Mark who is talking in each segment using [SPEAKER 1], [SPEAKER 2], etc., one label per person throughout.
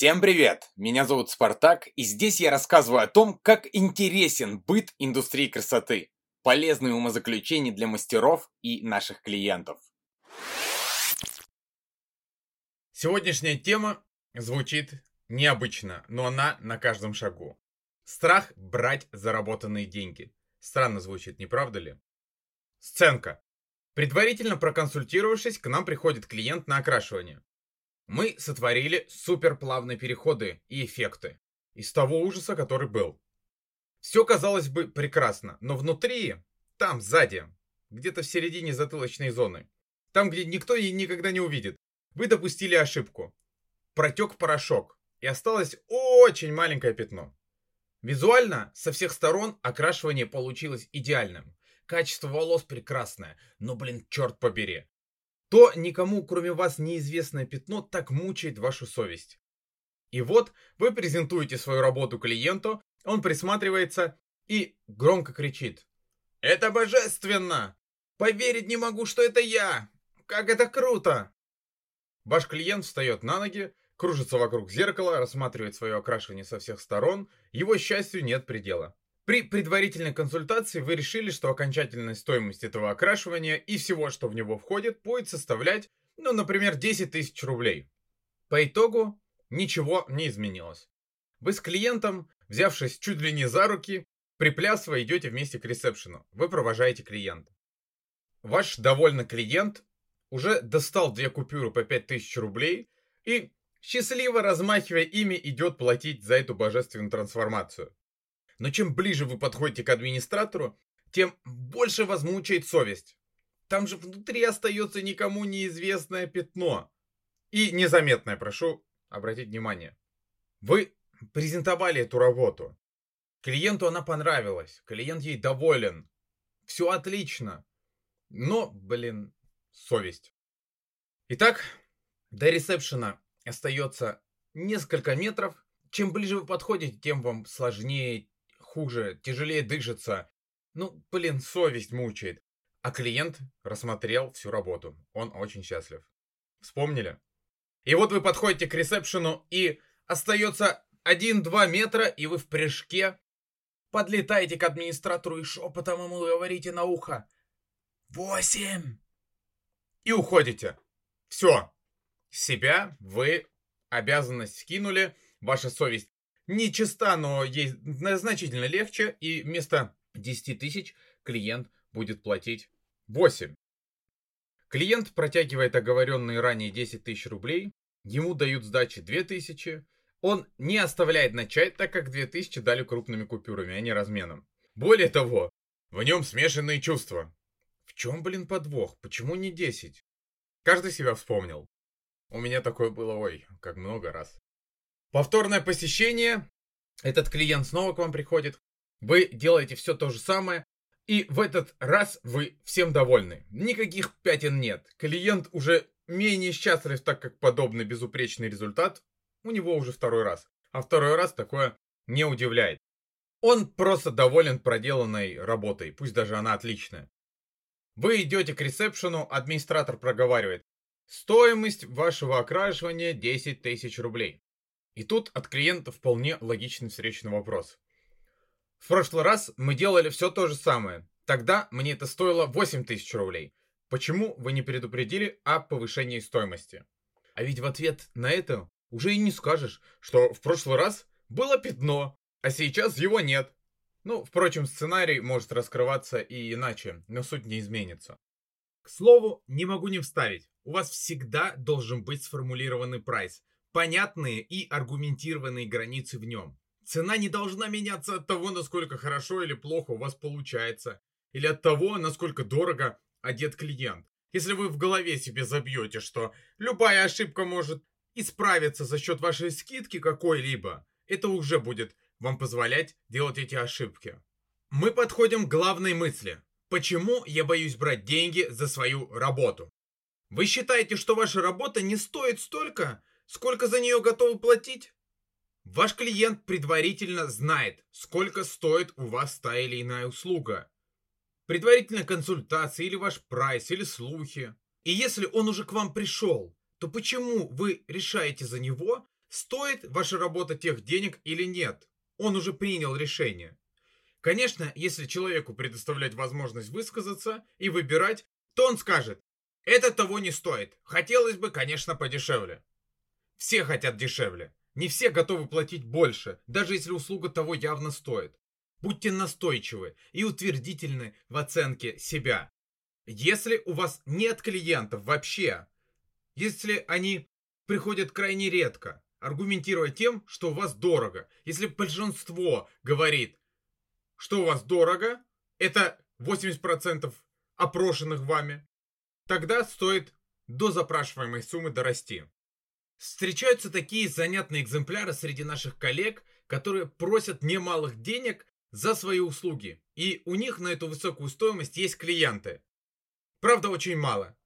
[SPEAKER 1] Всем привет! Меня зовут Спартак, и здесь я рассказываю о том, как интересен быт индустрии красоты, полезные умозаключения для мастеров и наших клиентов. Сегодняшняя тема звучит необычно, но она на каждом шагу. Страх брать заработанные деньги. Странно звучит, не правда ли? Сценка. Предварительно проконсультировавшись, к нам приходит клиент на окрашивание. Мы сотворили суперплавные переходы и эффекты из того ужаса, который был. Все казалось бы прекрасно, но внутри, там, сзади, где-то в середине затылочной зоны, там, где никто и никогда не увидит, вы допустили ошибку. Протек порошок, и осталось очень маленькое пятно. Визуально, со всех сторон, окрашивание получилось идеальным. Качество волос прекрасное, но, блин, черт побери. То никому, кроме вас, неизвестное пятно так мучает вашу совесть. И вот вы презентуете свою работу клиенту, он присматривается и громко кричит. «Это божественно! Поверить не могу, что это я! Как это круто!» Ваш клиент встает на ноги, кружится вокруг зеркала, рассматривает свое окрашивание со всех сторон, его счастью нет предела. При предварительной консультации вы решили, что окончательная стоимость этого окрашивания и всего, что в него входит, будет составлять, ну, например, 10 тысяч рублей. По итогу ничего не изменилось. Вы с клиентом, взявшись чуть ли не за руки, приплясывая, идете вместе к ресепшену. Вы провожаете клиента. Ваш довольный клиент уже достал две купюры по 5000 рублей и, счастливо размахивая ими, идет платить за эту божественную трансформацию. Но чем ближе вы подходите к администратору, тем больше вас мучает совесть. Там же внутри остается никому неизвестное пятно. И незаметное, прошу обратить внимание. Вы презентовали эту работу. Клиенту она понравилась. Клиент ей доволен. Все отлично. Но, блин, совесть. Итак, до ресепшена остается несколько метров. Чем ближе вы подходите, тем вам сложнее хуже, тяжелее дышится. Ну, блин, совесть мучает. А клиент рассмотрел всю работу. Он очень счастлив. Вспомнили? И вот вы подходите к ресепшену, и остается 1-2 метра, и вы в прыжке подлетаете к администратору и шепотом ему говорите на ухо «Восемь!» И уходите. Все. Себя вы обязанность скинули, ваша совесть не чиста, но ей значительно легче, и вместо 10 тысяч клиент будет платить 8. Клиент протягивает оговоренные ранее 10 тысяч рублей, ему дают сдачи 2 тысячи, он не оставляет начать, так как 2000 дали крупными купюрами, а не разменом. Более того, в нем смешанные чувства. В чем, блин, подвох? Почему не 10? Каждый себя вспомнил. У меня такое было, ой, как много раз. Повторное посещение. Этот клиент снова к вам приходит. Вы делаете все то же самое. И в этот раз вы всем довольны. Никаких пятен нет. Клиент уже менее счастлив, так как подобный безупречный результат у него уже второй раз. А второй раз такое не удивляет. Он просто доволен проделанной работой, пусть даже она отличная. Вы идете к ресепшену, администратор проговаривает. Стоимость вашего окрашивания 10 тысяч рублей. И тут от клиента вполне логичный встречный вопрос. В прошлый раз мы делали все то же самое. Тогда мне это стоило 8 тысяч рублей. Почему вы не предупредили о повышении стоимости? А ведь в ответ на это уже и не скажешь, что в прошлый раз было пятно, а сейчас его нет. Ну, впрочем, сценарий может раскрываться и иначе, но суть не изменится. К слову, не могу не вставить. У вас всегда должен быть сформулированный прайс, понятные и аргументированные границы в нем. Цена не должна меняться от того, насколько хорошо или плохо у вас получается, или от того, насколько дорого одет клиент. Если вы в голове себе забьете, что любая ошибка может исправиться за счет вашей скидки какой-либо, это уже будет вам позволять делать эти ошибки. Мы подходим к главной мысли. Почему я боюсь брать деньги за свою работу? Вы считаете, что ваша работа не стоит столько, Сколько за нее готовы платить? Ваш клиент предварительно знает, сколько стоит у вас та или иная услуга. Предварительная консультация или ваш прайс, или слухи. И если он уже к вам пришел, то почему вы решаете за него стоит ваша работа тех денег или нет. Он уже принял решение. Конечно, если человеку предоставлять возможность высказаться и выбирать, то он скажет, это того не стоит. Хотелось бы, конечно, подешевле. Все хотят дешевле. Не все готовы платить больше, даже если услуга того явно стоит. Будьте настойчивы и утвердительны в оценке себя. Если у вас нет клиентов вообще, если они приходят крайне редко, аргументируя тем, что у вас дорого. Если большинство говорит, что у вас дорого, это 80% опрошенных вами, тогда стоит до запрашиваемой суммы дорасти. Встречаются такие занятные экземпляры среди наших коллег, которые просят немалых денег за свои услуги. И у них на эту высокую стоимость есть клиенты. Правда, очень мало.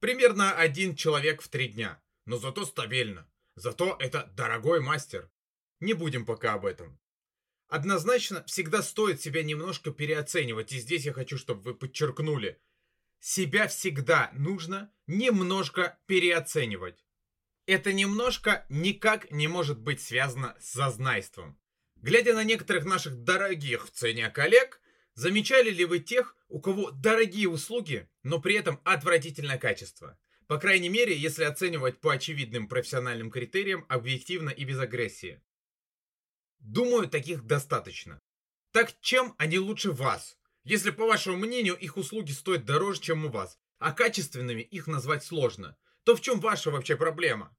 [SPEAKER 1] Примерно один человек в три дня. Но зато стабильно. Зато это дорогой мастер. Не будем пока об этом. Однозначно, всегда стоит себя немножко переоценивать. И здесь я хочу, чтобы вы подчеркнули. Себя всегда нужно немножко переоценивать. Это немножко никак не может быть связано с зазнайством. Глядя на некоторых наших дорогих в цене коллег, замечали ли вы тех, у кого дорогие услуги, но при этом отвратительное качество? По крайней мере, если оценивать по очевидным профессиональным критериям объективно и без агрессии. Думаю, таких достаточно. Так чем они лучше вас? Если, по вашему мнению, их услуги стоят дороже, чем у вас, а качественными их назвать сложно, то в чем ваша вообще проблема?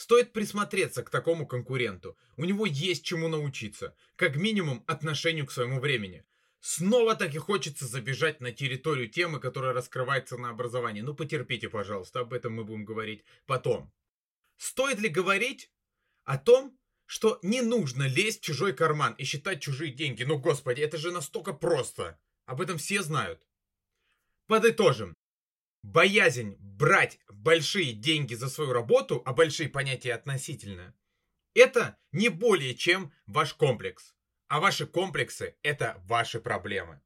[SPEAKER 1] Стоит присмотреться к такому конкуренту. У него есть чему научиться. Как минимум отношению к своему времени. Снова так и хочется забежать на территорию темы, которая раскрывается на образовании. Ну, потерпите, пожалуйста, об этом мы будем говорить потом. Стоит ли говорить о том, что не нужно лезть в чужой карман и считать чужие деньги? Ну, господи, это же настолько просто. Об этом все знают. Подытожим. Боязнь брать большие деньги за свою работу, а большие понятия относительно, это не более чем ваш комплекс. А ваши комплексы – это ваши проблемы.